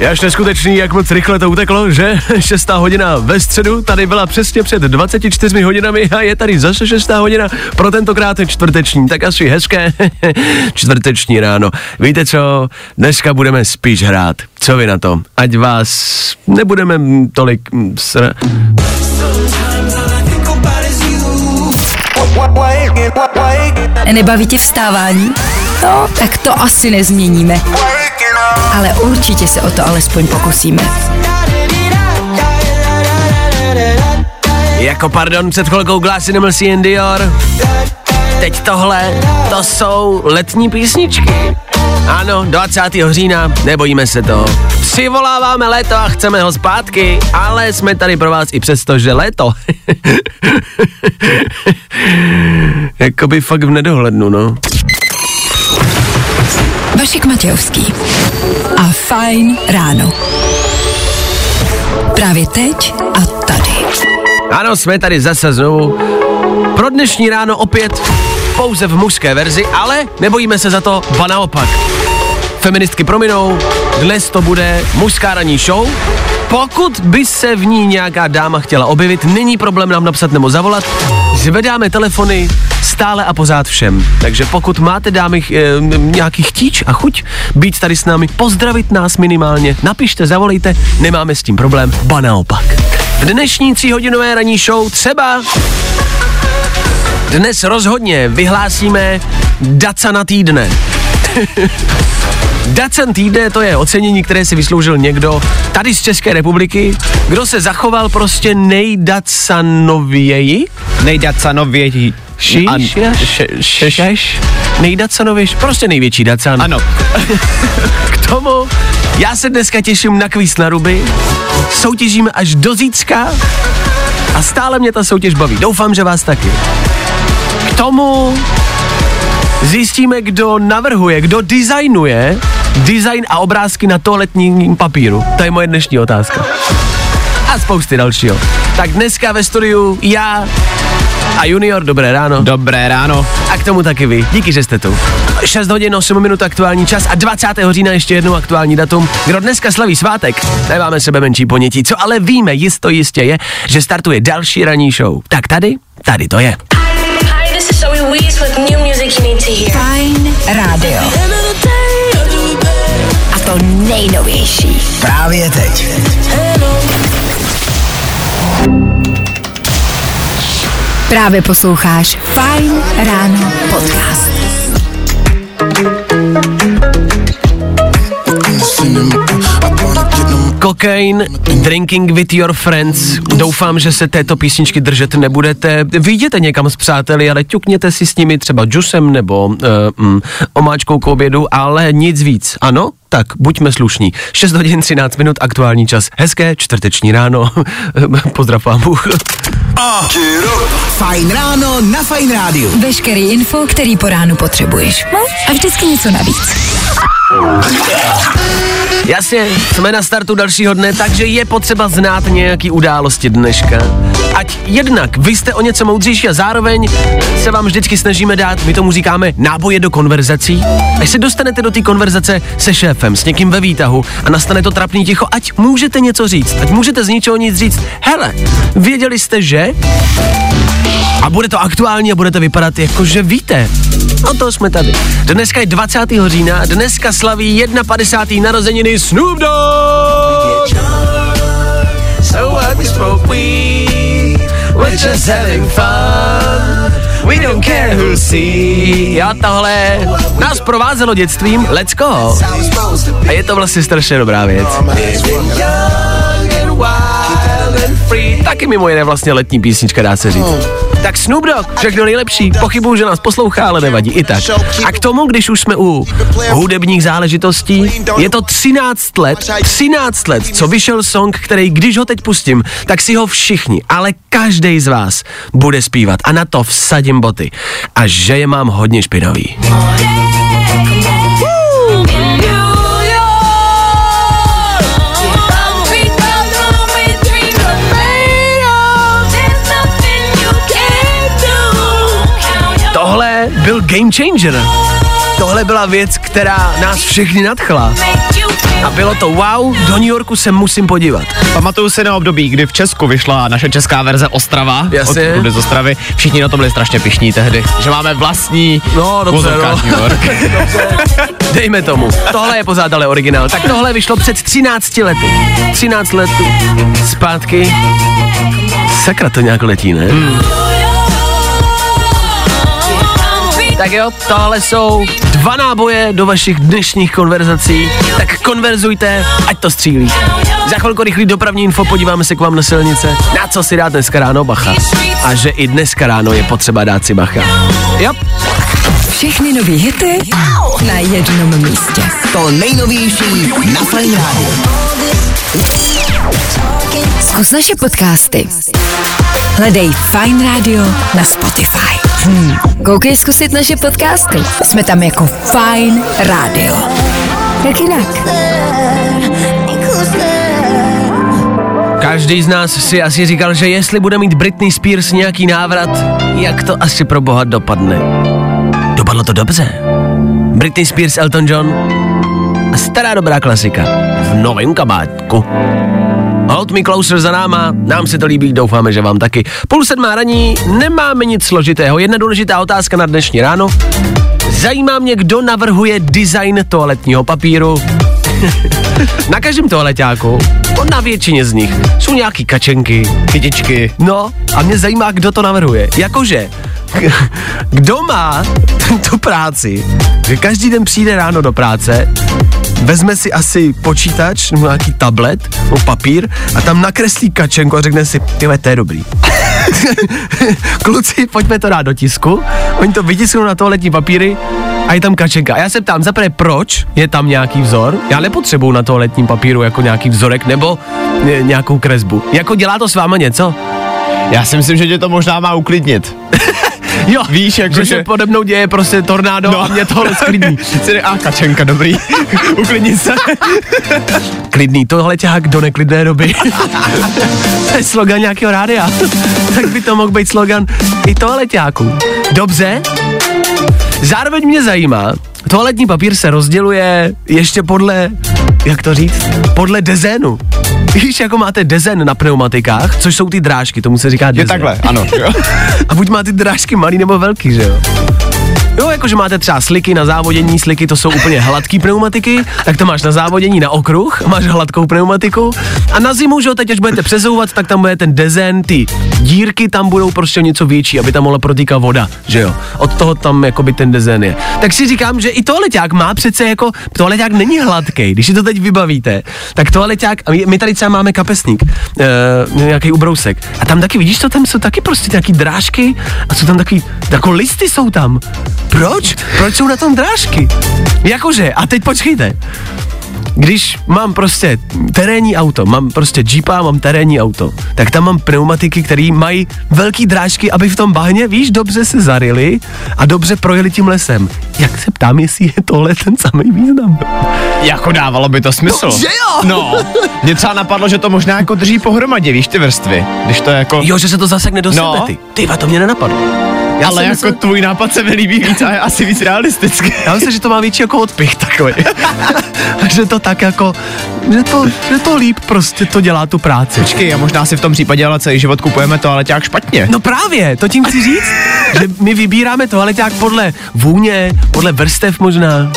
Je až neskutečný, jak moc rychle to uteklo, že? Šestá hodina ve středu, tady byla přesně před 24 hodinami a je tady zase šestá hodina, pro tentokrát je čtvrteční, tak asi hezké čtvrteční ráno. Víte co, dneska budeme spíš hrát. Co vy na to? Ať vás nebudeme tolik sr... Nebaví tě vstávání? No, tak to asi nezměníme. Ale určitě se o to alespoň pokusíme. Jako pardon, před chvilkou Glass Animals and Dior. Teď tohle, to jsou letní písničky. Ano, 20. října, nebojíme se to. Přivoláváme léto a chceme ho zpátky, ale jsme tady pro vás i přesto, že léto. Jakoby fakt v nedohlednu, no. Vašek Matějovský. A Fajn ráno. Právě teď a tady. Ano, jsme tady zase znovu. Pro dnešní ráno opět pouze v mužské verzi, ale nebojíme se za to, ba naopak. Feministky prominou, dnes to bude mužská ranní show. Pokud by se v ní nějaká dáma chtěla objevit, není problém nám napsat nebo zavolat. Zvedáme telefony stále a pořád všem. Takže pokud máte dámy e, nějaký chtíč a chuť být tady s námi, pozdravit nás minimálně, napište, zavolejte, nemáme s tím problém, ba naopak. V dnešní tříhodinové ranní show třeba dnes rozhodně vyhlásíme Dacana týdne. Dacan týdne to je ocenění, které si vysloužil někdo tady z České republiky, kdo se zachoval prostě nejdacanověji. Nejdacanovější. Šíš, An- šeš, šeš, prostě největší dacan. Ano. K tomu já se dneska těším na kvíz na ruby, soutěžíme až do zítřka a stále mě ta soutěž baví. Doufám, že vás taky. K tomu zjistíme, kdo navrhuje, kdo designuje design a obrázky na toaletním papíru. To je moje dnešní otázka. A spousty dalšího. Tak dneska ve studiu já a Junior, dobré ráno. Dobré ráno. A k tomu taky vy. Díky, že jste tu. 6 hodin, 8 minut aktuální čas a 20. října ještě jednou aktuální datum. Kdo dneska slaví svátek, nemáme sebe menší ponětí. Co ale víme, jisto jistě je, že startuje další ranní show. Tak tady, tady to je. Hi, Wees with new music you need to hear. Fajn rádio. A to nejnovější. Právě teď. Právě posloucháš Fajn ráno podcast. Cocaine, Drinking with your friends. Doufám, že se této písničky držet nebudete. Vyjděte někam s přáteli, ale ťukněte si s nimi třeba džusem nebo uh, mm, omáčkou k obědu, ale nic víc. Ano? Tak, buďme slušní. 6 hodin 13 minut, aktuální čas. Hezké čtvrteční ráno. Pozdrav vám Bůh. Fajn ráno na Fajn rádiu. Veškerý info, který po ránu potřebuješ. No a vždycky něco navíc. Jasně, jsme na startu dalšího dne, takže je potřeba znát nějaký události dneška. Ať jednak vy jste o něco moudřejší a zároveň se vám vždycky snažíme dát, my tomu říkáme, náboje do konverzací. Až se dostanete do té konverzace se šéfem, s někým ve výtahu a nastane to trapný ticho, ať můžete něco říct, ať můžete z ničeho nic říct. Hele, věděli jste, že? A bude to aktuální a budete vypadat jako, že víte. No to jsme tady. Dneska je 20. října, dneska slaví 51. narozeniny Snoop Dogg. So we're just having fun. We don't care who'll see. A tohle nás provázelo dětstvím, let's go. A je to vlastně strašně dobrá věc. Taky mimo jiné vlastně letní písnička, dá se říct. Tak Snoop Dogg, všechno nejlepší. Pochybuju, že nás poslouchá, ale nevadí i tak. A k tomu, když už jsme u hudebních záležitostí, je to 13 let, 13 let, co vyšel song, který, když ho teď pustím, tak si ho všichni, ale každý z vás bude zpívat a na to vsadím boty. A že je mám hodně špinavý. Tohle byl game changer. Tohle byla věc, která nás všechny nadchla. A bylo to wow, do New Yorku se musím podívat. Pamatuju si na období, kdy v Česku vyšla naše česká verze Ostrava. Jasně. Od z Ostravy. Všichni na to byli strašně pišní tehdy, že máme vlastní No, dobře, no. New York. Dejme tomu. Tohle je pořád ale originál. Tak tohle vyšlo před 13 lety. 13 let zpátky. Sakra to nějak letí, ne? Hmm. Tak jo, tohle jsou dva náboje do vašich dnešních konverzací. Tak konverzujte, ať to střílí. Za chvilku rychlý dopravní info, podíváme se k vám na silnice. Na co si dát dneska ráno bacha. A že i dneska ráno je potřeba dát si bacha. Jo, Všechny nový hity na jednom místě. To nejnovější na Fajn rádiu. Zkus naše podcasty. Hledej Fine Radio na Spotify. Hmm. Koukej zkusit naše podcasty. Jsme tam jako Fine Radio. Jak jinak? Každý z nás si asi říkal, že jestli bude mít Britney Spears nějaký návrat, jak to asi pro boha dopadne. Dopadlo to dobře. Britney Spears, Elton John a stará dobrá klasika v novém kabátku. Hold me closer za náma, nám se to líbí, doufáme, že vám taky. Půl sedmá raní, nemáme nic složitého. Jedna důležitá otázka na dnešní ráno. Zajímá mě, kdo navrhuje design toaletního papíru. na každém toaleťáku, no na většině z nich, jsou nějaký kačenky, kytičky. No, a mě zajímá, kdo to navrhuje. Jakože, kdo má tu práci, že každý den přijde ráno do práce, vezme si asi počítač nebo nějaký tablet nebo papír a tam nakreslí kačenku a řekne si, tyhle, to je dobrý. Kluci, pojďme to dát do tisku. Oni to vytisknou na toaletní papíry a je tam kačenka. A já se ptám, zaprvé, proč je tam nějaký vzor? Já nepotřebuju na toaletním papíru jako nějaký vzorek nebo ně, nějakou kresbu. Jako dělá to s váma něco? Já si myslím, že tě to možná má uklidnit. Jo, Víš, jako že, že- se pode mnou děje prostě tornádo no. a mě tohle sklidní. A kačenka, dobrý. Uklidni se. Klidný, tohle ťahák do neklidné doby. to je slogan nějakého rádia. tak by to mohl být slogan i toaleťáků. Dobře? Zároveň mě zajímá, toaletní papír se rozděluje ještě podle, jak to říct, podle dezénu. Víš, jako máte dezen na pneumatikách, což jsou ty drážky, tomu se říká Je dezen. takhle, ano. Jo. A buď máte drážky malý nebo velký, že jo? Jo, jakože máte třeba sliky na závodění, sliky to jsou úplně hladký pneumatiky, tak to máš na závodění na okruh, máš hladkou pneumatiku a na zimu, že jo, teď až budete přezouvat, tak tam bude ten dezen, ty dírky tam budou prostě něco větší, aby tam mohla protýkat voda, že jo. Od toho tam jakoby ten dezen je. Tak si říkám, že i toaleťák má přece jako, toaleťák není hladký, když si to teď vybavíte, tak toaleťák, a my, my tady třeba máme kapesník, uh, nějaký ubrousek, a tam taky, vidíš to, tam jsou taky prostě nějaký drážky a jsou tam taky, jako listy jsou tam. Proč? Proč jsou na tom drážky? Jakože, a teď počkejte. Když mám prostě terénní auto, mám prostě Jeepa, mám terénní auto, tak tam mám pneumatiky, které mají velký drážky, aby v tom bahně, víš, dobře se zarili a dobře projeli tím lesem. Jak se ptám, jestli je tohle ten samý význam? Jako dávalo by to smysl. No, že jo? No, mě třeba napadlo, že to možná jako drží pohromadě, víš ty vrstvy. Když to jako... Jo, že se to zasekne do No. sebe, ty. Ty, to mě nenapadlo. Já ale jsem jako myslel- tvůj nápad se mi líbí víc a je asi víc realistický. Já myslím, že to má větší jako odpich takový. A že to tak jako, že to, že to líp prostě to dělá tu práci. Počkej, a možná si v tom případě ale celý život kupujeme to, ale těk špatně. No právě, to tím chci říct, že my vybíráme toaleťák podle vůně, podle vrstev možná.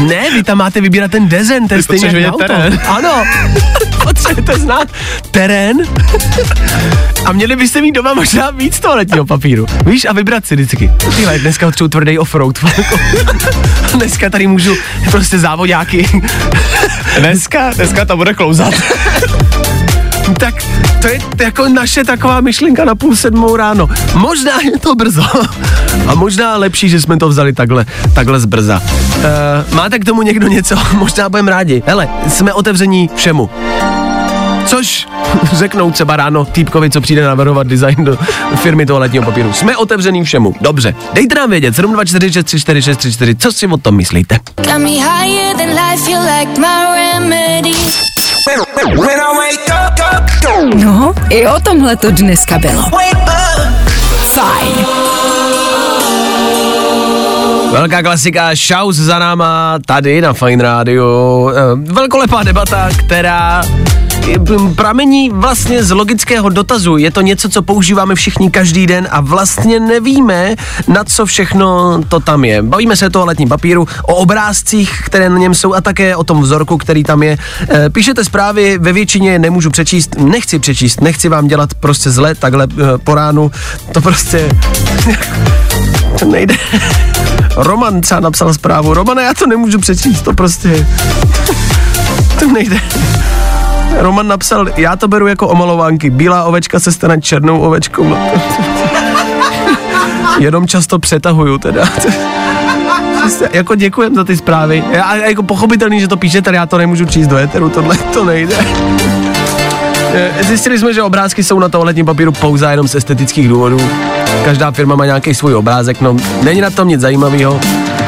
Ne, vy tam máte vybírat ten dezen, ten potřebujete auto. terén. Ano, potřebujete znát terén a měli byste mít doma možná víc toaletního papíru. Víš, a vybrat si vždycky. Tyhle, dneska potřebuji tvrdý offroad. dneska tady můžu prostě závodáky. Dneska, dneska to bude klouzat. Tak to je jako naše taková myšlenka na půl sedmou ráno. Možná je to brzo. A možná lepší, že jsme to vzali takhle, takhle z brza. Uh, máte k tomu někdo něco? Možná budeme rádi. Hele, jsme otevření všemu. Což řeknou třeba ráno týpkovi, co přijde navrhovat design do firmy toaletního papíru. Jsme otevřený všemu. Dobře. Dejte nám vědět 724634634, co si o tom myslíte. No, i o tomhle to dneska bylo. Fajn. Velká klasika, Šaus za náma tady na Fine Radio. Eh, Velkolepá debata, která pramení vlastně z logického dotazu. Je to něco, co používáme všichni každý den a vlastně nevíme, na co všechno to tam je. Bavíme se o toaletním papíru, o obrázcích, které na něm jsou a také o tom vzorku, který tam je. Eh, Píšete zprávy, ve většině nemůžu přečíst, nechci přečíst, nechci vám dělat prostě zle takhle eh, po ránu. To prostě to nejde. Roman třeba napsal zprávu. Romane, já to nemůžu přečíst, to prostě... to nejde. Roman napsal, já to beru jako omalovánky. Bílá ovečka se stane černou ovečkou. No, Jenom často přetahuju teda. Prostě jako děkujem za ty zprávy. A jako pochopitelný, že to píšete, já to nemůžu číst do éteru, tohle to nejde. Eh, Zjistili jsme, že obrázky jsou na toaletním papíru pouze jenom z estetických důvodů. Každá firma má nějaký svůj obrázek, no není na tom nic zajímavého.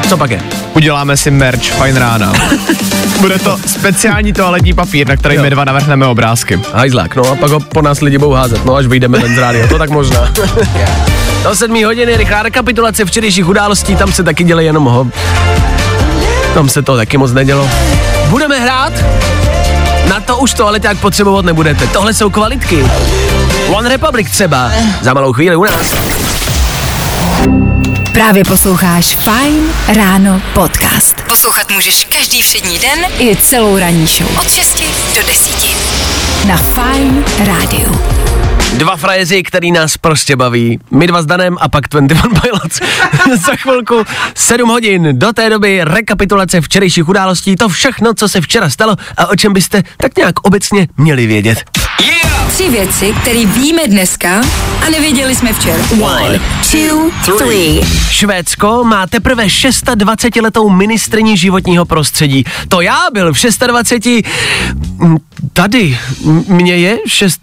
Co pak je? Uděláme si merch Fine rána. Bude to speciální toaletní papír, na který Jo. my dva navrhneme obrázky. Hajzlák, no a pak ho po nás lidi budou házet, no až vyjdeme ven z rádia, to tak možná. Do sedmí hodiny, rychlá rekapitulace včerejších událostí, tam se taky dělej jenom ho. Tam se to taky moc nedělo. Budeme hrát? Na to už to ale tak potřebovat nebudete. Tohle jsou kvalitky. One Republic třeba. Za malou chvíli u nás. Právě posloucháš Fine Ráno podcast. Poslouchat můžeš každý všední den i celou ranní show. Od 6 do 10. Na Fine Rádiu. Dva frajeři, který nás prostě baví. My dva s Danem a pak 21 Pilots. Za chvilku 7 hodin. Do té doby rekapitulace včerejších událostí. To všechno, co se včera stalo a o čem byste tak nějak obecně měli vědět. Tři věci, které víme dneska a nevěděli jsme včera. One, two, three. Švédsko má teprve 26-letou ministrní životního prostředí. To já byl v 26. Tady, mně je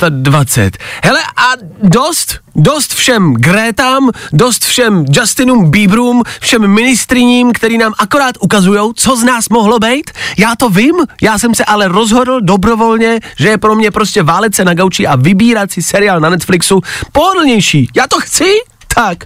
26. Hele a dost, dost všem Grétám, dost všem Justinům Bieberům, všem ministriním, který nám akorát ukazujou, co z nás mohlo být. Já to vím, já jsem se ale rozhodl dobrovolně, že je pro mě prostě válet se na gauči a vybírat si seriál na Netflixu pohodlnější. Já to chci, tak.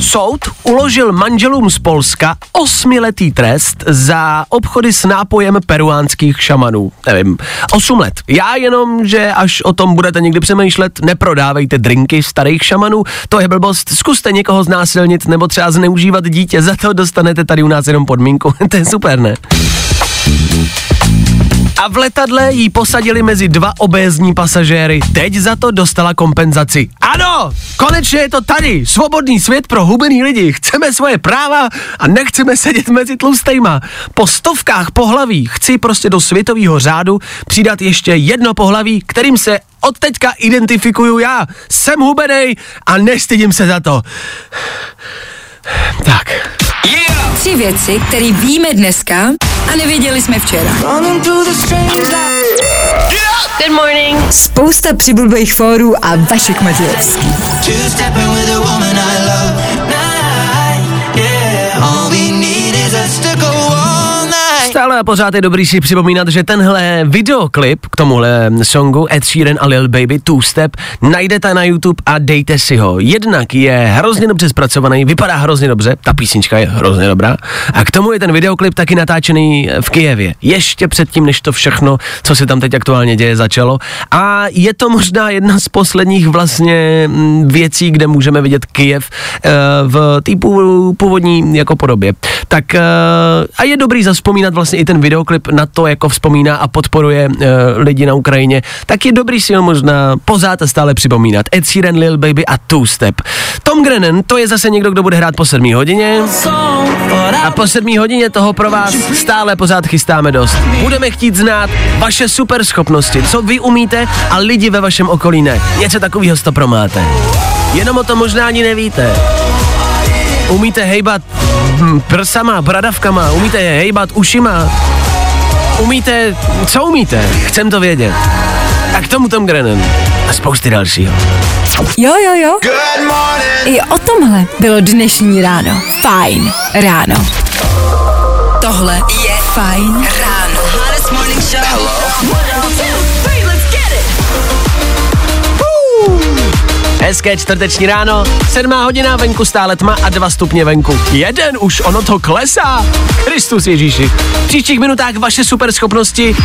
Soud uložil manželům z Polska osmiletý trest za obchody s nápojem peruánských šamanů. Nevím, osm let. Já jenom, že až o tom budete někdy přemýšlet, neprodávejte drinky starých šamanů, to je blbost. Zkuste někoho znásilnit nebo třeba zneužívat dítě, za to dostanete tady u nás jenom podmínku. to je super, ne? A v letadle jí posadili mezi dva obézní pasažéry. Teď za to dostala kompenzaci. Ano, konečně je to tady. Svobodný svět pro hubený lidi. Chceme svoje práva a nechceme sedět mezi tlustejma. Po stovkách pohlaví chci prostě do světového řádu přidat ještě jedno pohlaví, kterým se od teďka identifikuju já. Jsem hubenej a nestydím se za to. Tak. Tři věci, které víme dneska a nevěděli jsme včera. Good morning. Spousta přibulbých fórů a Vašek Matějovský. Stále a pořád je dobrý si připomínat, že tenhle videoklip k tomuhle songu Ed Sheeran a Lil Baby Two Step najdete na YouTube a dejte si ho. Jednak je hrozně dobře zpracovaný, vypadá hrozně dobře, ta písnička je hrozně dobrá. A k tomu je ten videoklip taky natáčený v Kijevě. Ještě předtím, než to všechno, co se tam teď aktuálně děje, začalo. A je to možná jedna z posledních vlastně mm, věcí, kde můžeme vidět Kijev eh, v té pů- původní jako podobě. Tak eh, a je dobrý zaspomínat vlastně i ten videoklip na to jako vzpomíná a podporuje uh, lidi na Ukrajině, tak je dobrý si ho možná pořád a stále připomínat. Ed Sheeran, Lil Baby a Two Step. Tom Grennan, to je zase někdo, kdo bude hrát po 7 hodině. A po 7 hodině toho pro vás stále pořád chystáme dost. Budeme chtít znát vaše super schopnosti, co vy umíte a lidi ve vašem okolí ne. Něco takového to promáte. Jenom o tom možná ani nevíte. Umíte hejbat prsama, bradavkama, umíte je hejbat ušima, umíte, co umíte? Chcem to vědět. A k tomu Tom Grennan a spousty dalšího. Jo, jo, jo. I o tomhle bylo dnešní ráno. Fajn ráno. Tohle je Fajn ráno. Hottest morning show. One, Hezké čtvrteční ráno, sedmá hodina, venku stále tma a dva stupně venku. Jeden už, ono to klesá. Kristus Ježíši. V příštích minutách vaše super schopnosti,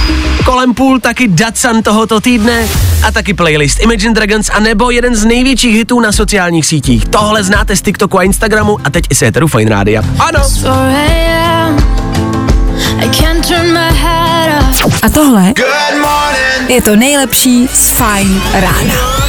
kolem půl taky Datsan tohoto týdne a taky playlist Imagine Dragons a nebo jeden z největších hitů na sociálních sítích. Tohle znáte z TikToku a Instagramu a teď i z éteru Fine Rádia. Ano. 4 a.m. I can't turn my head off. A tohle je to nejlepší z Fajn rána.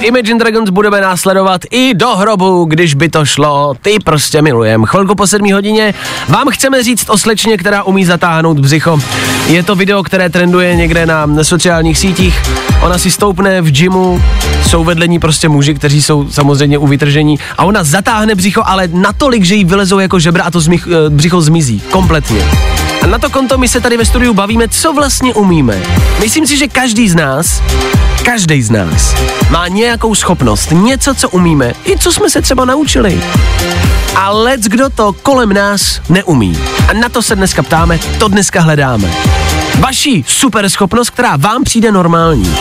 Imagine Dragons budeme následovat i do hrobu, když by to šlo. Ty prostě milujem. Chvilku po 7 hodině vám chceme říct o slečně, která umí zatáhnout břicho. Je to video, které trenduje někde na sociálních sítích. Ona si stoupne v gymu, jsou vedle ní prostě muži, kteří jsou samozřejmě u vytržení a ona zatáhne břicho, ale natolik, že jí vylezou jako žebra a to eh, břicho zmizí kompletně. A na to konto my se tady ve studiu bavíme, co vlastně umíme. Myslím si, že každý z nás, každý z nás má nějakou schopnost, něco, co umíme, i co jsme se třeba naučili. A lec kdo to kolem nás neumí. A na to se dneska ptáme, to dneska hledáme. Vaší super schopnost, která vám přijde normální.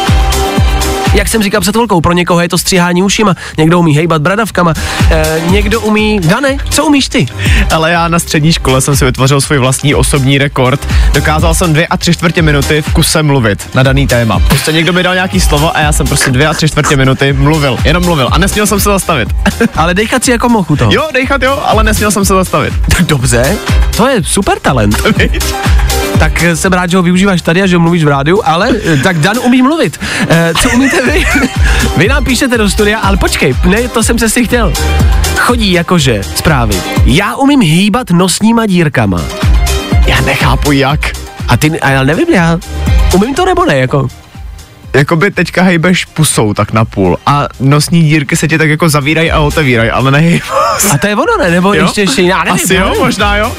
Jak jsem říkal před chvilkou, pro někoho je to stříhání ušima, někdo umí hejbat bradavkama, e, někdo umí... Dane, co umíš ty? Ale já na střední škole jsem si vytvořil svůj vlastní osobní rekord. Dokázal jsem dvě a tři čtvrtě minuty v kuse mluvit na daný téma. Prostě někdo mi dal nějaký slovo a já jsem prostě dvě a tři čtvrtě minuty mluvil, jenom mluvil a nesměl jsem se zastavit. Ale dejchat si jako mochu to. jo, dejchat jo, ale nesměl jsem se zastavit. Dobře, to je super talent. tak eh, jsem rád, že ho využíváš tady a že mluvíš v rádiu, ale eh, tak Dan umí mluvit. E, co umíte vy? vy nám píšete do studia, ale počkej, ne, to jsem přesně chtěl. Chodí jakože zprávy. Já umím hýbat nosníma dírkama. Já nechápu jak. A ty, a já nevím, já umím to nebo ne, jako. Jakoby teďka hejbeš pusou tak na půl a nosní dírky se ti tak jako zavírají a otevírají, ale nehejbou se. A to je ono, ne? Nebo Jo? ještě, ještě jiná, nevím, Asi jo, nevím. možná jo.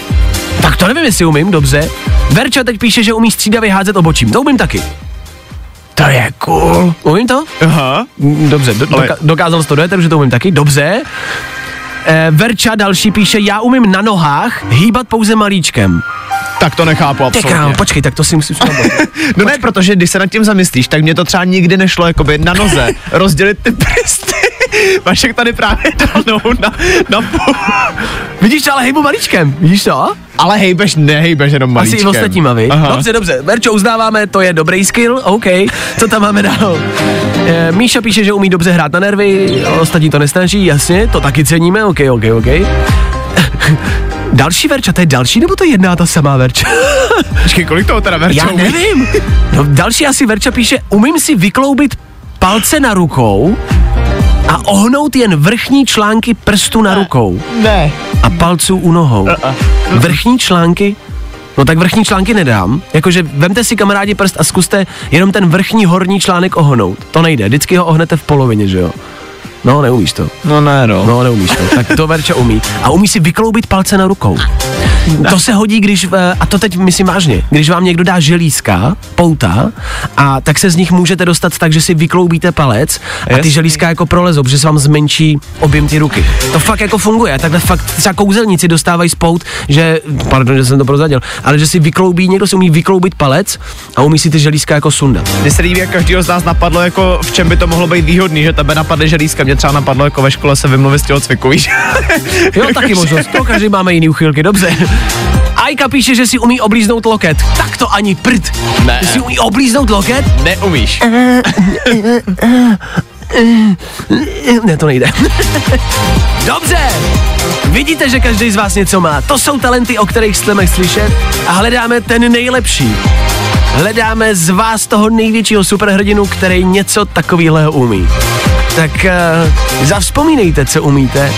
Tak to nevím, jestli umím, dobře. Verča teď píše, že umí střídavě házet obočím. To umím taky. To je cool. Umím to? Aha. Mm, Dobře, do, doka- dokázal jsi to dojet, takže to umím taky. Dobře. Eh, Verča další píše, já umím na nohách hýbat pouze malíčkem. Tak to nechápu absolutně. krám, počkej, tak to si musím zkoumat. No ne, protože když se nad tím zamyslíš, tak mě to třeba nikdy nešlo jakoby na noze rozdělit ty prsty. Vašek tady právě dal nohu na, na půl. Vidíš, ale hejbu malíčkem, vidíš to? Ale hejbeš, nehejbeš jenom Asi malíčkem. i ostatníma, vy? Aha. Dobře, dobře. Verčo, uznáváme, to je dobrý skill, OK. Co tam máme dál? E, Míša píše, že umí dobře hrát na nervy, ostatní to nesnaží, jasně, to taky ceníme, OK, OK, OK. Další Verča, to je další, nebo to je jedna a ta samá Verča? Počkej, kolik toho teda Verča Já umí? nevím. No, další asi Verča píše, umím si vykloubit palce na rukou a ohnout jen vrchní články prstu na rukou Ne. a palců u nohou. Vrchní články? No tak vrchní články nedám. Jakože vemte si kamarádi prst a zkuste jenom ten vrchní horní článek ohnout. To nejde, vždycky ho ohnete v polovině, že jo? No, neumíš to. No ne, no. No, neumíš to. Tak to Verča umí. A umí si vykloubit palce na rukou. To se hodí, když, eh, a to teď myslím vážně, když vám někdo dá želízka, pouta, a tak se z nich můžete dostat tak, že si vykloubíte palec a ty želízka jako prolezou, protože se vám zmenší objem ty ruky. To fakt jako funguje. Takhle fakt třeba kouzelníci dostávají spout, že, pardon, že jsem to prozadil, ale že si vykloubí, někdo si umí vykloubit palec a umí si ty želízka jako sundat. Mně se líbí, jak každýho z nás napadlo, jako v čem by to mohlo být výhodný, že tebe napadne želízka. Mě třeba napadlo, jako ve škole se vymluvit z těho cviku, víš? Jo, taky možnost. To každý máme jiný uchylky, dobře. Ajka píše, že si umí oblíznout loket. Tak to ani prd. Ne. Ty si umí oblíznout loket? Neumíš. Ne, to nejde. Dobře. Vidíte, že každý z vás něco má. To jsou talenty, o kterých chceme slyšet a hledáme ten nejlepší. Hledáme z vás toho největšího superhrdinu, který něco takového umí. Tak uh, zavzpomínejte, co umíte,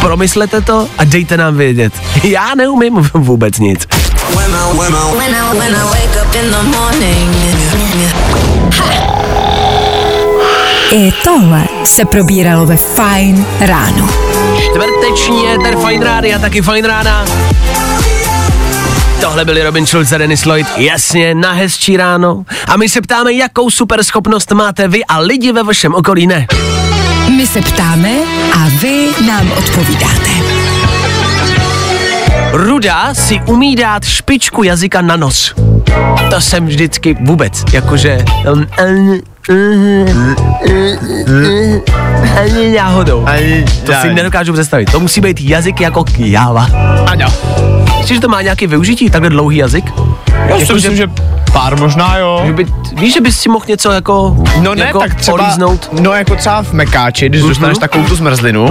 promyslete to a dejte nám vědět. Já neumím vůbec nic. When I, when I, when tohle se probíralo ve Fine ráno. Čtvrteční éter Fine Rádia, taky Fine Rána. Tohle byli Robin Schulz a Dennis Lloyd, jasně, na hezčí ráno. A my se ptáme, jakou super schopnost máte vy a lidi ve vašem okolí ne. My se ptáme a vy nám odpovídáte. Ruda si umí dát špičku jazyka na nos. To jsem vždycky vůbec, jakože... Um, um, ani náhodou. Ani To si nedokážu představit. To musí být jazyk jako kjáva. Aňo. Myslíš, že to má nějaký využití, takhle dlouhý jazyk? Já si Jako, myslím, že pár možná jo. Že by, víš, že bys si mohl něco jako, No ne, jako tak třeba, olíznout? no jako třeba v mekáči, když dostaneš takovou tu zmrzlinu,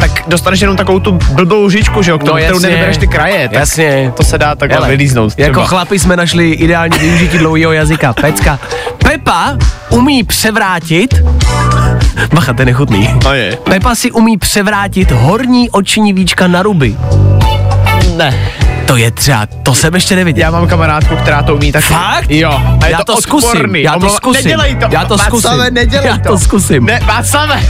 tak dostaneš jenom takovou tu blbou žičku, že jo, kterou, No kterou nevybereš ty kraje, tak Jasně. to se dá takhle Hele, vylíznout třeba. Jako chlapi jsme našli ideální využití dlouhého jazyka. Pecka. Pepa umí převrátit... Bacha, to je nechutný. No je. Pepa si umí převrátit horní oční víčka na ruby. Ne. To je třeba, to jsem ještě neviděl. Já mám kamarádku, která to umí taky. Fakt? Jo. A je Já to odporný. zkusím, já to zkusím. Nedělej to. Já to zkusím. Václave, nedělej Já to. to zkusím. Ne, Václave.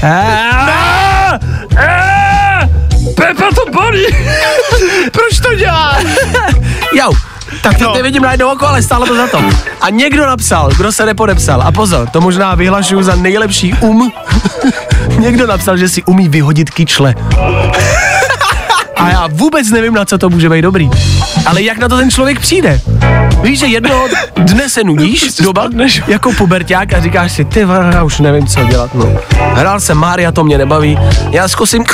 Pepa to bolí. Proč to dělá? Jau, tak teď No. nevidím najednou oko, ale stálo to za to. A někdo napsal, kdo se nepodepsal. A pozor, to možná vyhlašuju za nejlepší um. někdo napsal, že si umí vyhodit kyčle. A já vůbec nevím, na co to může být dobrý. Ale jak na to ten člověk přijde? Víš, že jednoho dne se nudíš doba, jako puberták a říkáš si, ty já už nevím, co dělat, no. Hrál jsem Mária, to mě nebaví. Já zkusím,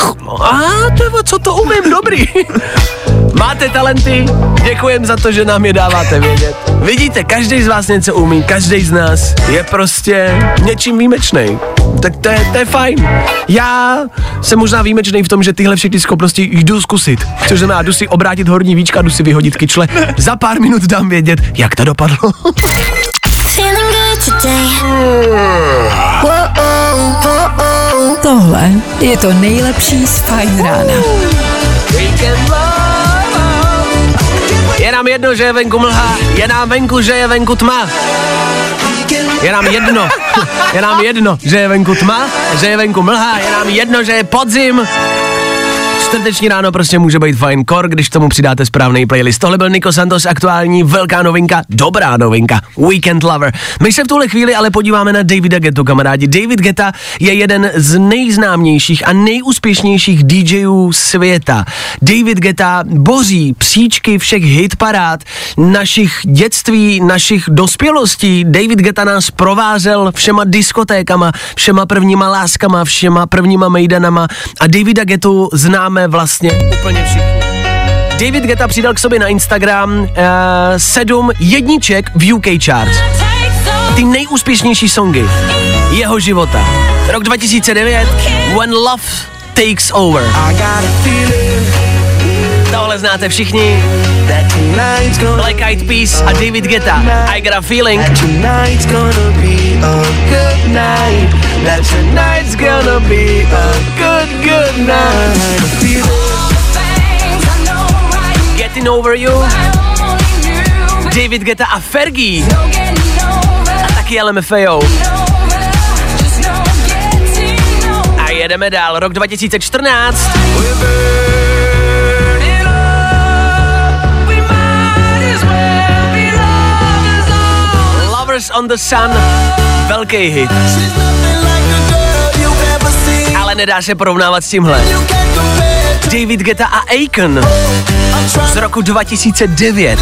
a ty vole, co to umím, dobrý. Máte talenty, děkujem za to, že nám je dáváte vědět. Vidíte, každý z vás něco umí, každý z nás je prostě něčím výjimečný. Tak to je, to je fajn. Já jsem možná výjimečný v tom, že tyhle všechny schopnosti jdu zkusit. Což znamená, jdu si obrátit horní víčka, jdu si vyhodit kyčle. Za pár minut dám vědět, jak to dopadlo. Tohle je to nejlepší z Fine rána. Je nám jedno, že je venku mlha, je nám venku, že je venku tma. Je nám jedno, je nám jedno, že je venku tma, že je venku mlha, je nám jedno, že je podzim. Čtvrteční ráno prostě může být fajn kor, když tomu přidáte správný playlist. Tohle byl Nico Santos, aktuální velká novinka, dobrá novinka, Weekend Lover. My se v tuhle chvíli ale podíváme na Davida Getu, kamarádi. David Geta je jeden z nejznámějších a nejúspěšnějších DJů světa. David Geta boří příčky všech hitparád, našich dětství, našich dospělostí. David Geta nás provázel všema diskotékama, všema prvníma láskama, všema prvníma mejdanama a Davida Getu známe vlastně úplně všichni. David Geta přidal k sobě na Instagram uh, sedm jedniček v UK Charts. Ty nejúspěšnější songy jeho života. Rok 2009, When Love Takes Over. Tohle znáte všichni. Black Eyed Peas a David Guetta. I got a feeling. Getting over you. David Guetta a Fergie. A taky LMFAO. A jedeme dál. Rok 2014. Lovers on the Sun. Velký hit. Ale nedá se porovnávat s tímhle. David Guetta a Akon z roku 2009.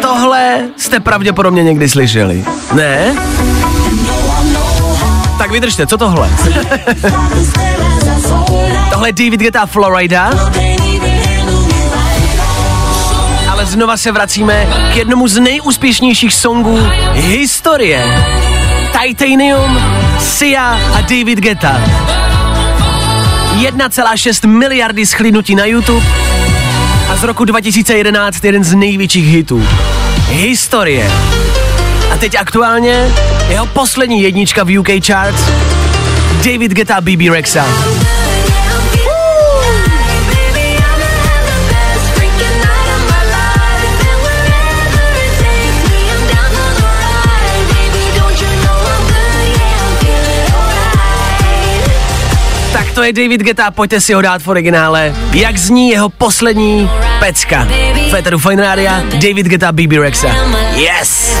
Tohle jste pravděpodobně někdy slyšeli. Ne? Tak vydržte, co tohle? tohle je David Guetta a Florida. znova se vracíme k jednomu z nejúspěšnějších songů historie. Titanium, Sia a David Guetta. 1,6 miliardy schlídnutí na YouTube a z roku 2011 jeden z největších hitů. Historie. A teď aktuálně jeho poslední jednička v UK Charts David Guetta BB Rexa. To je David Guetta, pojďte si ho dát v originále. Jak zní jeho poslední pecka? Féteru Fine David Guetta, BB Rexa. Yes!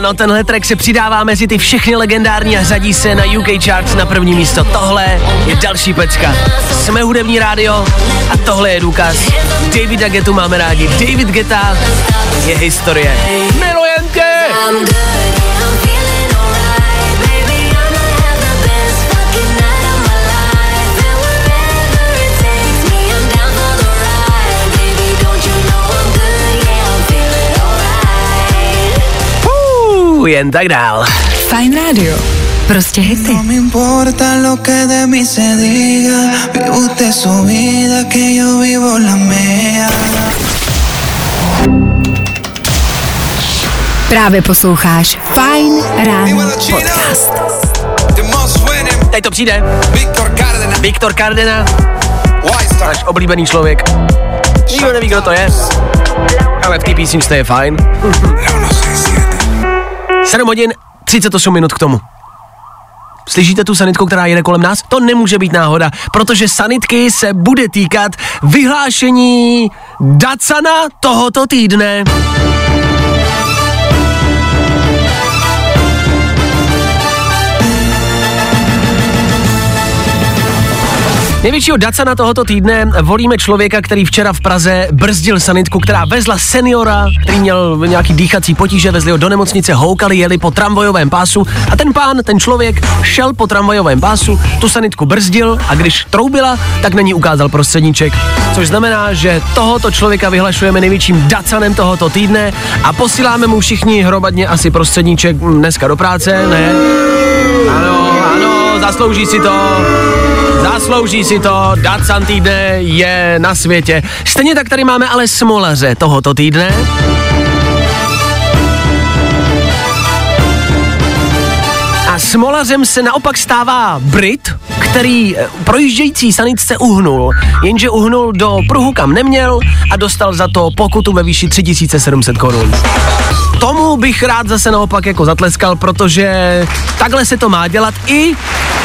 Ano, tenhle track se přidává mezi ty všechny legendární a řadí se na UK Charts na první místo. Tohle je další pecka. Jsme hudební rádio a tohle je důkaz. Davida Getu máme rádi. David Geta je historie. Milujem tě! Jen tak dál. Fajn rádio. Prostě hity. No me importa lo que de mí se diga. Vive usted su vida, que yo vivo la mía. Právě posloucháš Fajn ráno podcast. Teď to přijde. Viktor Cardena, White Star. náš oblíbený člověk. Nikdo neví, kdo to je, ale v té písničce je fajn. Leono 67. 7 hodin, 38 minut k tomu. Slyšíte tu sanitku, která jede kolem nás? To nemůže být náhoda, protože sanitky se bude týkat vyhlášení Dacana tohoto týdne. Největšího Dacana tohoto týdne volíme člověka, který včera v Praze brzdil sanitku, která vezla seniora, který měl nějaký dýchací potíže, vezli ho do nemocnice, houkali, jeli po tramvajovém pásu a ten pán, ten člověk šel po tramvajovém pásu, tu sanitku brzdil a když troubila, tak na ní ukázal prostředníček. Což znamená, že tohoto člověka vyhlašujeme největším Dacanem tohoto týdne a posíláme mu všichni hromadně asi prostředníček dneska do práce, ne? Ano, ano, zaslouží si to. Zaslouží si to, Dacan týdne je na světě. Stejně tak tady máme ale smolaře tohoto týdne. A smolařem se naopak stává Brit, který eh, projíždějící sanitce uhnul, jenže uhnul do pruhu, kam neměl a dostal za to pokutu ve výši 3700 korun. Tomu bych rád zase naopak jako zatleskal, protože takhle se to má dělat i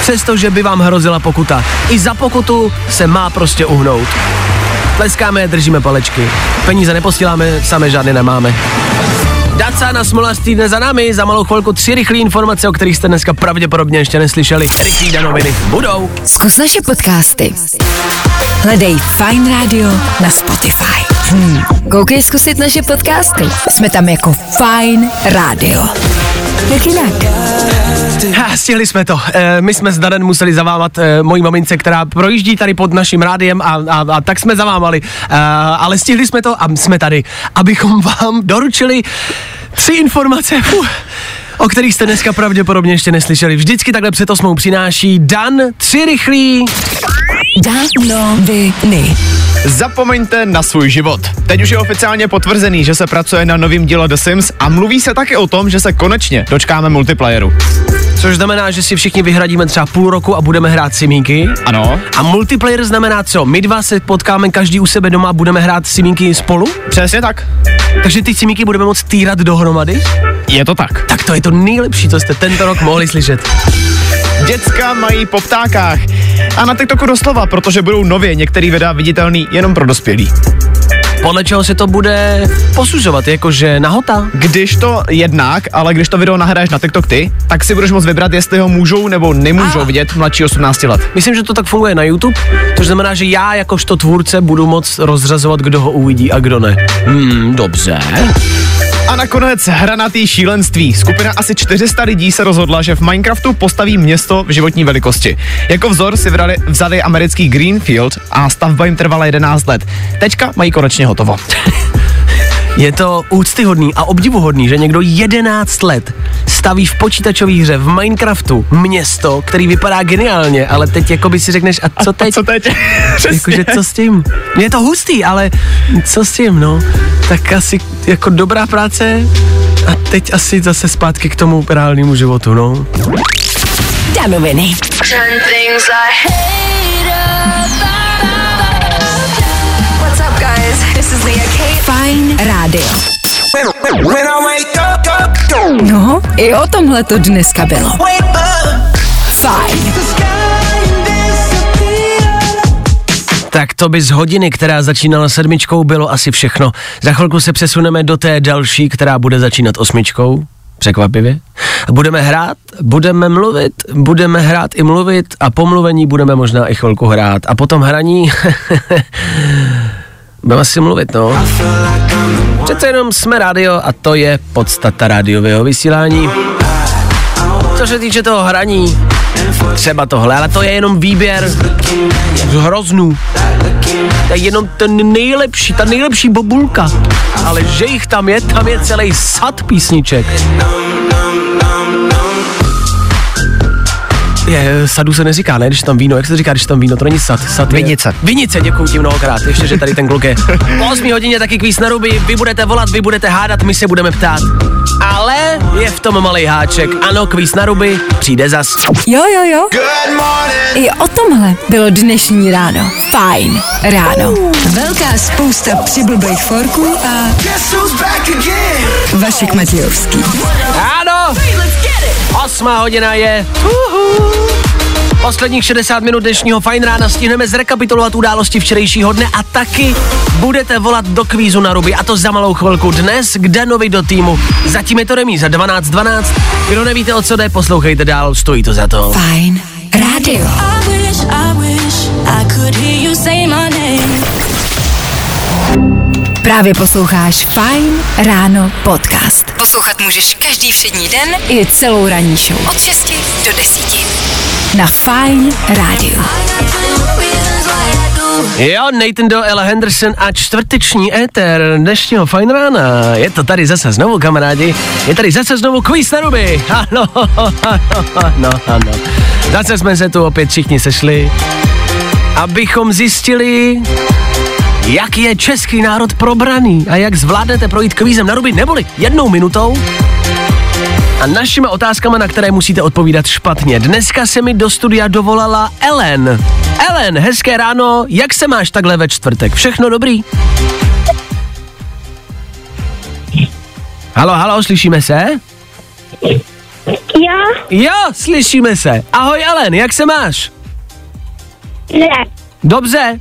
přesto, že by vám hrozila pokuta. I za pokutu se má prostě uhnout. Tleskáme, držíme palečky. Peníze neposíláme, sami žádné nemáme. Daca na Smolař týdne za námi, za malou chvilku tři rychlé informace, o kterých jste dneska pravděpodobně ještě neslyšeli. Rychlý danoviny budou. Zkus naše podcasty. Hledej Fine Radio na Spotify. Hmm. Koukej zkusit naše podcasty. Jsme tam jako Fine Radio. Jak jinak? Ha, stihli jsme to. E, my jsme s Danem museli zavámat e, mojí mamince, která projíždí tady pod naším rádiem a, a, a tak jsme zavámali. E, ale stihli jsme to a jsme tady, abychom vám doručili tři informace, fuh, o kterých jste dneska pravděpodobně ještě neslyšeli. Vždycky takhle před osmou přináší Dan tři rychlí Danoviny. Zapomeňte na svůj život. Teď už je oficiálně potvrzený, že se pracuje na novým díle The Sims a mluví se taky o tom, že se konečně dočkáme multiplayeru. což znamená, že si všichni vyhradíme třeba půl roku a budeme hrát simíky. Ano, A multiplayer znamená co? My dva se potkáme každý u sebe doma a budeme hrát simíky spolu? přesně tak. Takže ty simíky budeme moct týrat dohromady? Je to tak. Tak to je to nejlepší, co jste tento rok mohli slyšet. Děcka mají po ptákách. A na TikToku doslova, protože budou nově některý videa viditelný jenom pro dospělý. Podle čeho se to bude posuzovat, jakože nahota? Když to jednak, ale když to video nahraješ na TikTok ty, tak si budeš moct vybrat, jestli ho můžou nebo nemůžou Ah. vidět mladší 18 let. Myslím, že to tak funguje na YouTube, což znamená, že já jakožto tvůrce budu moc rozřazovat, kdo ho uvidí a kdo ne. Hmm, dobře. A nakonec hranatý šílenství. Skupina asi 400 lidí se rozhodla, že v Minecraftu postaví město v životní velikosti. Jako vzor si vzali, vzali americký Greenfield a stavba jim trvala 11 let. Teďka mají konečně hotovo. Je to úctyhodný a obdivuhodný, že někdo 11 let staví v počítačové hře v Minecraftu město, který vypadá geniálně, ale teď jako by si řekneš, a co teď? Co teď? Jakože co s tím? Je to hustý, ale co s tím, no? Tak asi jako dobrá práce a teď asi zase zpátky k tomu reálnému životu, no. Danoviny. Turn things I hate This is Leah. Fine Radio. No, i o tomhle to dneska bylo. Fajn. Tak to by z hodiny, která začínala sedmičkou, bylo asi všechno. Za chvilku se přesuneme do té další, která bude začínat osmičkou. Překvapivě. Budeme hrát, budeme mluvit, budeme hrát i mluvit a po mluvení budeme možná i chvilku hrát. A potom hraní budeme asi mluvit, no. Přece jenom jsme rádio a to je podstata rádiového vysílání. Co se týče toho hraní, třeba tohle, ale to je jenom výběr z hroznů. To je jenom ten nejlepší, ta nejlepší bobulka. Ale že jich tam je, tam je celý sad písniček. Je, sadu se neříká, ne, když tam víno, jak se říká, když tam víno, to není sad, sad je- Vinice. Vinice, děkuji ti mnohokrát, ještě, že tady ten kluk je. Po 8 hodině taky kvíz na ruby, vy budete volat, vy budete hádat, my se budeme ptát. Ale je v tom malý háček, ano, kvíz na ruby, přijde zas. Jo, jo, jo. Good morning. I o tomhle bylo dnešní ráno. Fajn ráno. Velká spousta přibulbých forků a? Vašek Matějovský. Ano, osmá hodina je. Uhu. Posledních 60 minut dnešního fajn rána stihneme zrekapitulovat události včerejšího dne a taky budete volat do kvízu na ruby a to za malou chvilku dnes k Danovi do týmu. Zatím je to remíza 12-12. Kdo nevíte o co jde, poslouchejte dál, stojí to za to. Fajn rádio. I wish, I wish I could hear you say my name. Právě posloucháš Fajn ráno podcast. Poslouchat můžeš každý všední den i celou ranní show. Od 6 do 10. Na Fajn rádiu. Jo, Nathan Doe, Ella Henderson a čtvrteční éter dnešního fajn rána. Je to tady zase znovu, kamarádi. Je tady zase znovu quiz na ruby. Ano, ano, ano, ano. Zase jsme se tu opět všichni sešli, abychom zjistili, jak je český národ probraný a jak zvládnete projít kvízem na ruby neboli jednou minutou a našimi otázkami, na které musíte odpovídat špatně. Dneska se mi do studia dovolala Ellen. Ellen, hezké ráno, jak se máš takhle ve čtvrtek? Všechno dobrý? Halo, halo, slyšíme se? Jo, Jo, slyšíme se. Ahoj Ellen, jak se máš? ne. Dobře.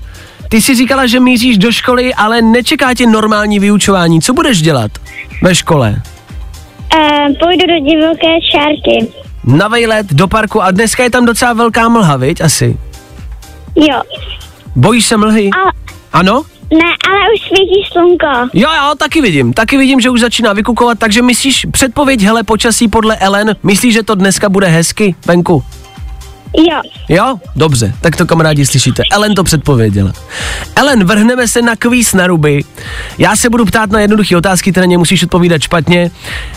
Ty jsi říkala, že míříš do školy, ale nečeká tě normální vyučování. Co budeš dělat ve škole? Uh, půjdu do divoké šárky. Na vejlet, do parku a dneska je tam docela velká mlha, viď? Asi. Jo. Bojíš se mlhy? A, Ano? ne, ale už svítí slunko. Jo, jo, taky vidím. Taky vidím, že už začíná vykukovat, takže myslíš, předpověď hele počasí podle Ellen, myslíš, že to dneska bude hezky venku? Jo. Jo, dobře, tak to kamarádi slyšíte. Ellen to předpověděla. Ellen, vrhneme se na kvíz na ruby. Já se budu ptát na jednoduché otázky, které nemusíš odpovídat špatně.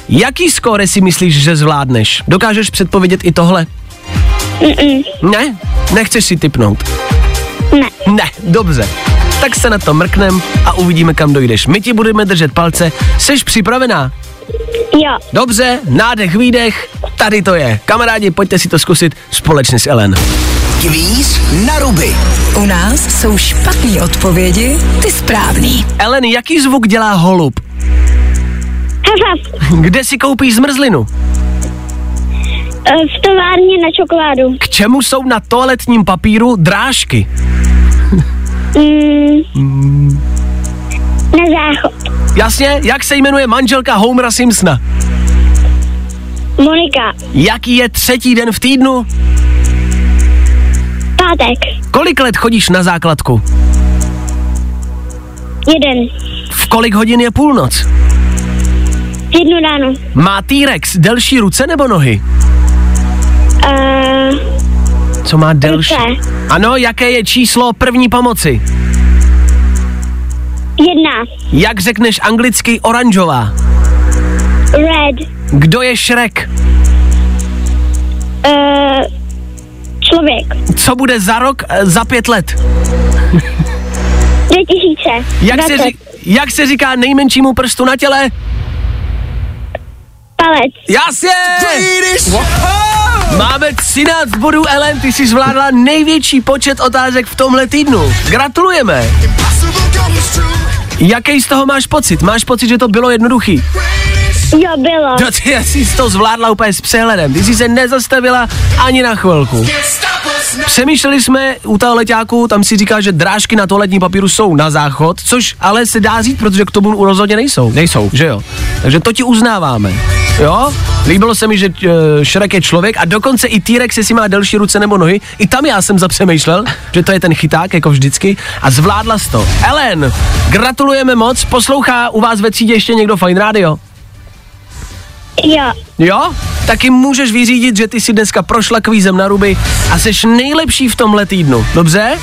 Jaký skóre si myslíš, že zvládneš? Dokážeš předpovědět i tohle? Mm-mm. Ne? Nechceš si typnout? Ne. Ne, dobře. Tak se na to mrknem a uvidíme, kam dojdeš. My ti budeme držet palce. Seš připravená? Jo. Dobře, nádech, výdech. Tady to je. Kamarádi, pojďte si to zkusit společně s Ellen. Kvíz na ruby. U nás jsou špatné odpovědi, ty správný. Ellen, jaký zvuk dělá holub? Kde si koupíš zmrzlinu? Eh, V továrně na čokoládu. K čemu jsou na toaletním papíru drážky? Mm. Na záchod. Jasně, jak se jmenuje manželka Homera Simpsona? Monika. Jaký je třetí den v týdnu? Pátek. Kolik let chodíš na základku? Jeden. V kolik hodin je půlnoc? Jednu ráno. Má T-Rex delší ruce nebo nohy? Uh, Co má delší? Ruce. Ano, jaké je číslo první pomoci? Jedna. Jak řekneš anglicky oranžová? Red. Kdo je Shrek? Uh, člověk. Co bude za rok, eh, za pět let? Dvě tisíce. Jak se, ři- jak se říká nejmenšímu prstu na těle? Palec. Jasně! Máme 13 bodů, Ellen, ty jsi zvládla největší počet otázek v tomhle týdnu. Gratulujeme! Jaký z toho máš pocit? Máš pocit, že to bylo jednoduchý? Jo, bylo. No ty jsi to zvládla úplně s přehledem. Ty jsi se nezastavila ani na chvilku. Přemýšleli jsme u toho leťáku, tam si říká, že drážky na toaletní papíru jsou na záchod, což ale se dá říct, protože k tomu rozhodně nejsou. Nejsou, že jo? Takže to ti uznáváme. Jo? Líbilo se mi, že uh, Shrek je člověk a dokonce i T-Rex, jestli má delší ruce nebo nohy. I tam já jsem zapřemýšlel, že to je ten chyták, jako vždycky. A zvládla jsi to. Ellen, gratulujeme moc. Poslouchá u vás ve třídě ještě někdo Fine Radio? Jo. Jo? Taky můžeš vyřídit, že ty si dneska prošla kvízem na ruby a seš nejlepší v tomhle týdnu. Dobře?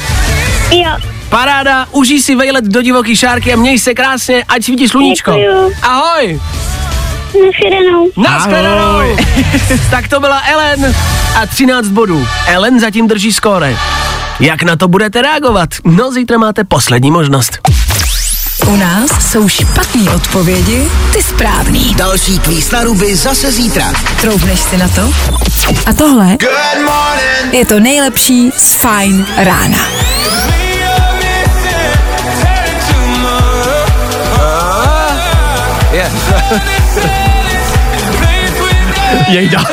Jo. Paráda, užij si vejlet do divoký šárky a měj se krásně, ať svítí sluníčko. Děkuju. Ahoj! Naschledanou. Naschledanou! tak to byla Ellen a 13 bodů. Ellen zatím drží skóre. Jak na to budete reagovat? No, zítra máte poslední možnost. U nás jsou špatné odpovědi, ty správný. Další kvíz na ruby zase zítra. Troubneš si na to? A tohle je to nejlepší z Fine rána. Je. Jejda.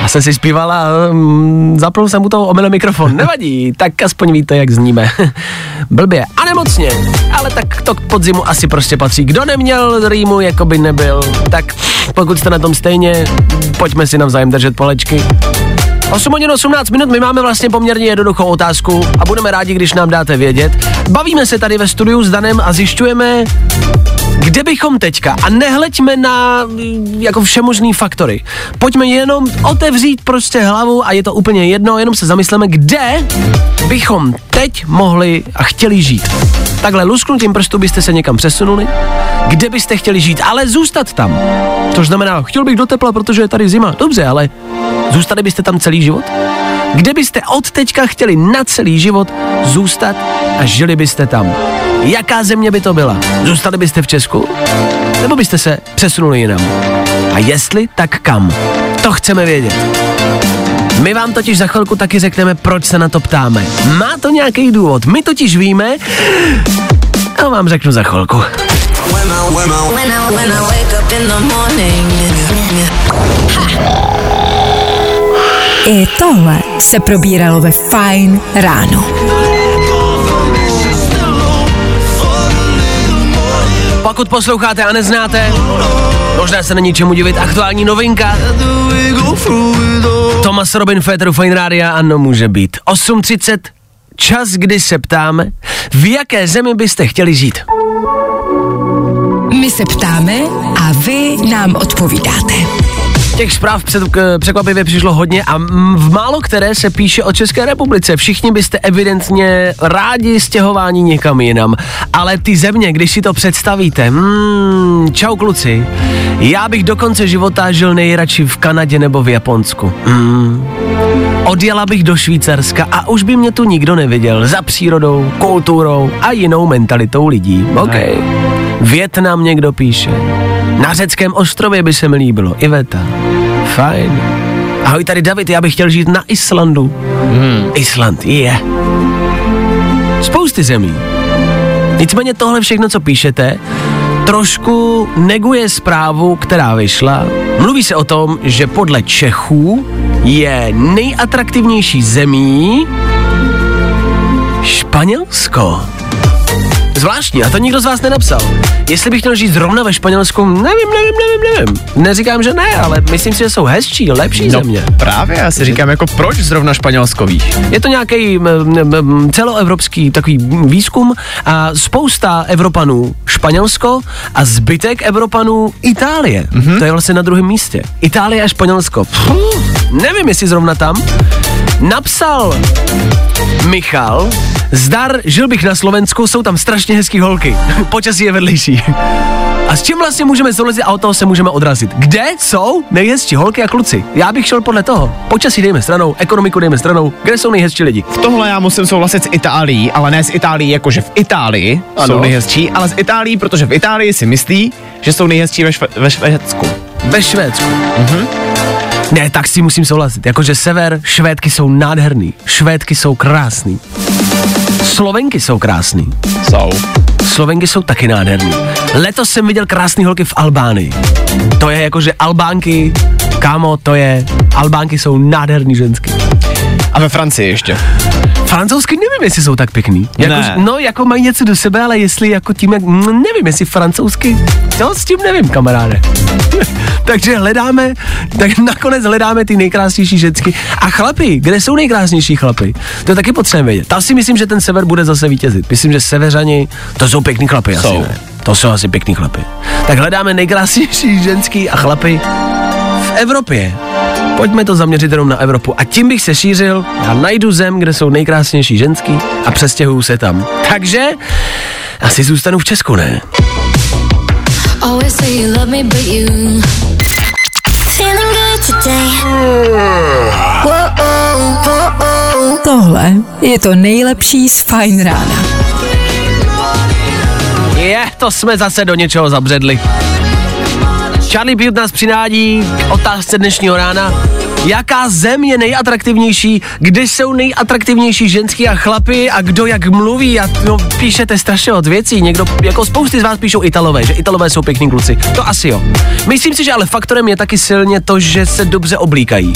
Já jsem si zpívala um, jsem u toho omylem mikrofon. Nevadí, tak aspoň víte, jak zníme. Blbě a nemocně, ale tak to k podzimu asi prostě patří. Kdo neměl rýmu, jako by nebyl, tak pokud jste na tom stejně, pojďme si navzájem držet polečky. 8 hodin 18 minut, my máme vlastně poměrně jednoduchou otázku a budeme rádi, když nám dáte vědět. Bavíme se tady ve studiu s Danem a zjišťujeme, kde bychom teďka, a nehleďme na mm, jako všemožný faktory, pojďme jenom otevřít prostě hlavu a je to úplně jedno, jenom se zamysleme, kde bychom teď mohli a chtěli žít. Takhle lusknutím prstu byste se někam přesunuli, kde byste chtěli žít, ale zůstat tam. Což znamená, chtěl bych do tepla, protože je tady zima. Dobře, ale zůstali byste tam celý život? Kde byste od teďka chtěli na celý život zůstat a žili byste tam? Jaká země by to byla? Zůstali byste v Česku? Nebo byste se přesunuli jinam? A jestli, tak kam? To chceme vědět. My vám totiž za chvilku taky řekneme, proč se na to ptáme. Má to nějaký důvod. My totiž víme a vám řeknu za chvilku. I tohle se probíralo ve Fine ráno. Pokud posloucháte a neznáte, možná se není čemu divit, aktuální novinka. Thomas Robin Féteru Fine Rádia, ano, může být. 8.30, čas, kdy se ptáme, v jaké zemi byste chtěli žít. My se ptáme a vy nám odpovídáte. Těch zpráv před, k- překvapivě přišlo hodně a v málo které se píše o České republice. Všichni byste evidentně rádi stěhování někam jinam. Ale ty země, když si to představíte, mm, čau kluci, já bych do konce života žil nejradši v Kanadě nebo v Japonsku. Mm. Odjela bych do Švýcarska a už by mě tu nikdo neviděl za přírodou, kulturou a jinou mentalitou lidí. OK. Větnam někdo píše. Na řeckém ostrově by se mi líbilo. Iveta. Fajn. Ahoj, tady David, já bych chtěl žít na Islandu. Hmm. Island, je. Yeah. Spousty zemí. Nicméně tohle všechno, co píšete, trošku neguje zprávu, která vyšla. Mluví se o tom, že podle Čechů je nejatraktivnější zemí Španělsko. Zvláštní, a to nikdo z vás nenapsal. Jestli bych chtěl žít zrovna ve Španělsku, nevím, nevím, nevím, nevím. Neříkám, že ne, ale myslím si, že jsou hezčí, lepší No země. právě, já si říkám, jako proč zrovna Španělsko víš? Je to nějaký celoevropský takový výzkum a spousta Evropanů Španělsko a zbytek Evropanů Itálie. Mm-hmm. To je vlastně na druhém místě. Itálie a Španělsko. Puh, nevím, jestli zrovna tam. Napsal Michal, zdar, žil bych na Slovensku, jsou tam strašně hezký holky. Počasí je vedlejší. A s čím vlastně můžeme souhlasit a od toho se můžeme odrazit? Kde jsou nejhezčí holky a kluci? Já bych šel podle toho. Počasí dejme stranou, ekonomiku dejme stranou. Kde jsou nejhezčí lidi? V tohle já musím souhlasit s Itálií, ale ne s Itálií, jakože v Itálii Ano. jsou nejhezčí, ale s Itálií, protože v Itálii si myslí, že jsou nejhezčí ve, šve, ve Švédsku. Ve Švédsku. Mm-hmm. Ne, tak si musím souhlasit. Jakože sever, Švédky jsou nádherný. Švédky jsou krásný. Slovenky jsou krásný. Jsou. Slovenky jsou taky nádherný. Letos jsem viděl krásný holky v Albánii. To je jakože Albánky, kámo, to je, Albánky jsou nádherný žensky. A ve Francii ještě. Francouzsky nevím, jestli jsou tak pěkný. Jako, Ne. No, jako mají něco do sebe, ale jestli jako tím, jak, nevím, jestli francouzsky, no s tím nevím, kamaráde. Takže hledáme, tak nakonec hledáme ty nejkrásnější žensky. A chlapy, kde jsou nejkrásnější chlapy? To taky potřebujeme vědět. Tam si myslím, že ten sever bude zase vítězit. Myslím, že severani, to jsou pěkný chlapy asi, Jsou. ne? To jsou asi pěkný chlapy. Tak hledáme nejkrásnější ženský a chlapy v Evropě. Pojďme to zaměřit jenom na Evropu. A tím bych se šířil, já najdu zem, kde jsou nejkrásnější ženský a přestěhuju se tam. Takže asi zůstanu v Česku, ne? Always say you love me, but you feeling good today. Whoa, whoa, Tohle je to nejlepší z Fine Rána. Je, to jsme zase do něčeho zabředli. Charlie Butte nás přinádí k otázce dnešního rána. Jaká zem je nejatraktivnější, kde jsou nejatraktivnější ženský a chlapy a kdo jak mluví a no, píšete strašně od věcí. Někdo, jako spousty z vás píšou Italové, že Italové jsou pěkní kluci. To asi jo. Myslím si, že ale faktorem je taky silně to, že se dobře oblíkají.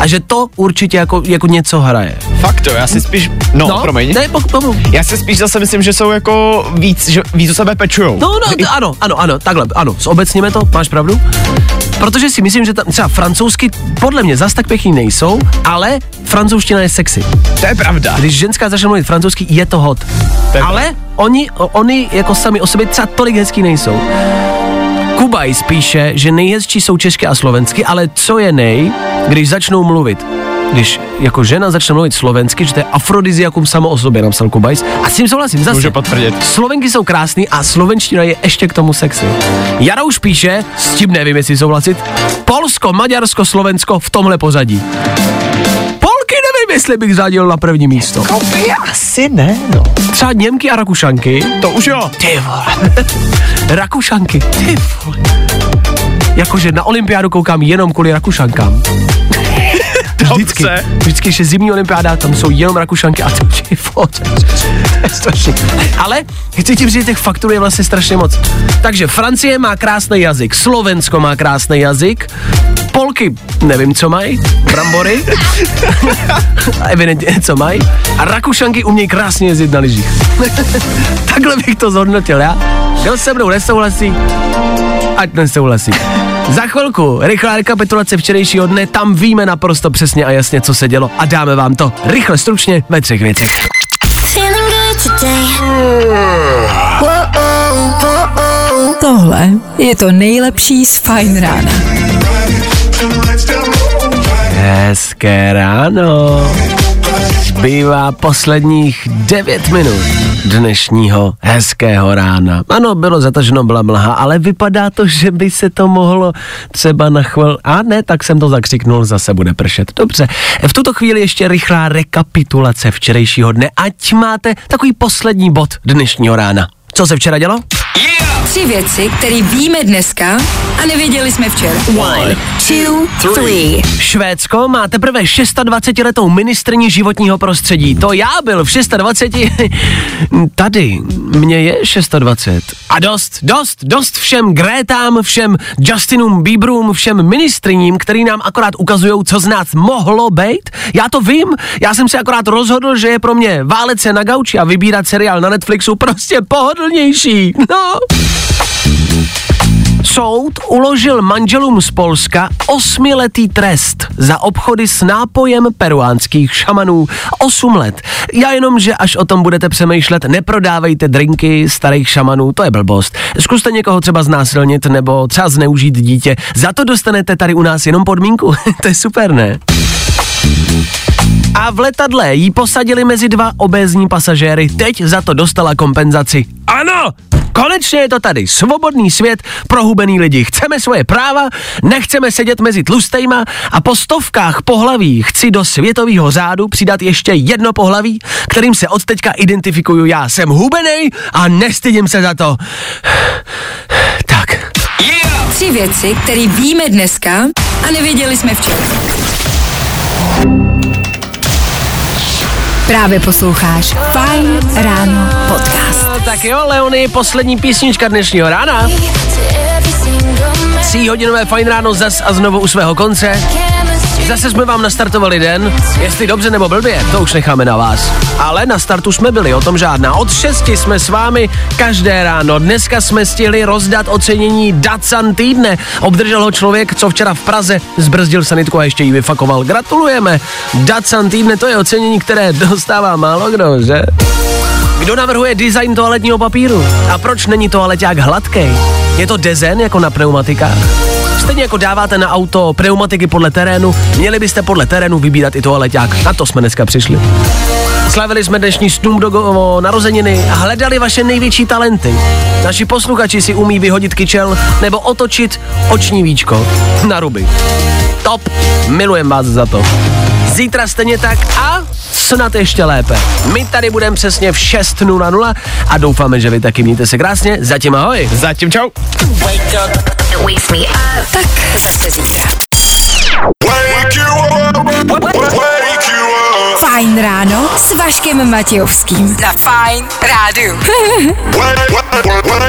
A že to určitě jako, jako něco hraje. Fakt to, já si spíš, no, no promiň. Ne, pok, pok, Já si spíš zase myslím, že jsou jako víc, že víc o sebe pečujou. No, no, t- ano, ano, ano, takhle, ano, zobecněme to, máš pravdu. Protože si myslím, že tam třeba francouzsky podle mě zas tak pěkný nejsou, ale francouzština je sexy. To je pravda. Když ženská začne mluvit francouzsky, je to hot. To je ale oni, o- oni jako sami o sobě třeba tolik hezký nejsou. Kubaj spíše, že nejhezčí jsou česky a slovensky, ale co je nej, když začnou mluvit? Když jako žena začne mluvit slovensky, že to je afrodiziakum samo o sobě, napsal Kubajs. A s tím souhlasím, zase. Můžu potvrdit. Slovenky jsou krásný a slovenština je ještě k tomu sexy. Jara už píše, s tím nevím, jestli souhlasit, Polsko, Maďarsko, Slovensko v tomhle pořadí. Polky nevím, jestli bych řadil na první místo. Asi ne, no. Třeba Němky a Rakušanky. To už jo. Ty vole. Rakušanky, ty vole. Jakože na olympiádu koukám jenom kvůli Rakušankám. Vždycky, vždycky, že zimní olympiáda, tam jsou jenom Rakušanky a to je strašný. Ale chci ti říct, že těch faktorů je vlastně strašně moc. Takže Francie má krásný jazyk, Slovensko má krásný jazyk, Polky, nevím, co mají, brambory, evidentně, co mají, a Rakušanky umějí krásně jezdit na lyžích. Takhle bych to zhodnotil, já. Kdo se mnou nesouhlasí, ať nesouhlasí. Za chvilku rychlá rekapitulace včerejšího dne, tam víme naprosto přesně a jasně, co se dělo a dáme vám to rychle, stručně ve třech věcech. Tohle je to nejlepší z Fine Rána. Hezké ráno. Zbývá posledních 9 minut dnešního hezkého rána. Ano, bylo zataženo, byla mlha, ale vypadá to, že by se to mohlo třeba na chvíli... A ne, tak jsem to zakřiknul, zase bude pršet. Dobře, v tuto chvíli ještě rychlá rekapitulace včerejšího dne, ať máte takový poslední bod dnešního rána. Co se včera dělo? Tři věci, které víme dneska a nevěděli jsme včera. One, two, three. Švédsko má teprve 26-letou ministrní životního prostředí. To já byl v 26. Tady. Mně je 26. A dost, dost, dost všem Grétám, všem Justinům Bieberům, všem ministriním, který nám akorát ukazují, co z nás mohlo být. Já to vím, já jsem si akorát rozhodl, že je pro mě válet se na gauči a vybírat seriál na Netflixu prostě pohodlnější. No. Soud uložil manželům z Polska osmiletý trest za obchody s nápojem peruánských šamanů. Osm let. Já jenom, že až o tom budete přemýšlet, neprodávejte drinky starých šamanů, to je blbost. Zkuste někoho třeba znásilnit nebo třeba zneužít dítě. Za to dostanete tady u nás jenom podmínku. to je super, ne? A v letadle jí posadili mezi dva obézní pasažéry. Teď za to dostala kompenzaci. Ano, konečně je to tady. Svobodný svět, prohubený lidi. Chceme svoje práva, nechceme sedět mezi tlustejma a po stovkách pohlaví chci do světového řádu přidat ještě jedno pohlaví, kterým se od teďka identifikuju já. Jsem hubený a nestydím se za to. Tak. Tři věci, které víme dneska a nevěděli jsme včera. Právě posloucháš Fine Ráno podcast. No, tak jo, Leony, poslední písnička dnešního rána. Tří hodinové fajn ráno zas a znovu u svého konce. Zase jsme vám nastartovali den, jestli dobře nebo blbě, to už necháme na vás. Ale na startu jsme byli, o tom žádná. Od 6 jsme s vámi každé ráno. Dneska jsme stihli rozdat ocenění Dacan týdne. Obdržel ho člověk, co včera v Praze zbrzdil sanitku a ještě ji vyfakoval. Gratulujeme. Dacan týdne, to je ocenění, které dostává málo kdo, že? Kdo navrhuje design toaletního papíru? A proč není toaleťák hladký? Je to dezen jako na pneumatikách? Stejně jako dáváte na auto pneumatiky podle terénu, měli byste podle terénu vybírat i toaleťák. Na to jsme dneska přišli. Slavili jsme dnešní Snoop Doggovo narozeniny a hledali vaše největší talenty. Naši posluchači si umí vyhodit kyčel nebo otočit oční víčko na ruby. Top, milujem vás za to. Zítra stejně tak a snad ještě lépe. My tady budeme přesně v 6.00 a doufáme, že vy taky mějte se krásně. Zatím ahoj. Zatím čau. Tak zase zítra. Fajn ráno s Vaškem Matějovským. Za Fajn rádu.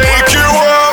Wake you up.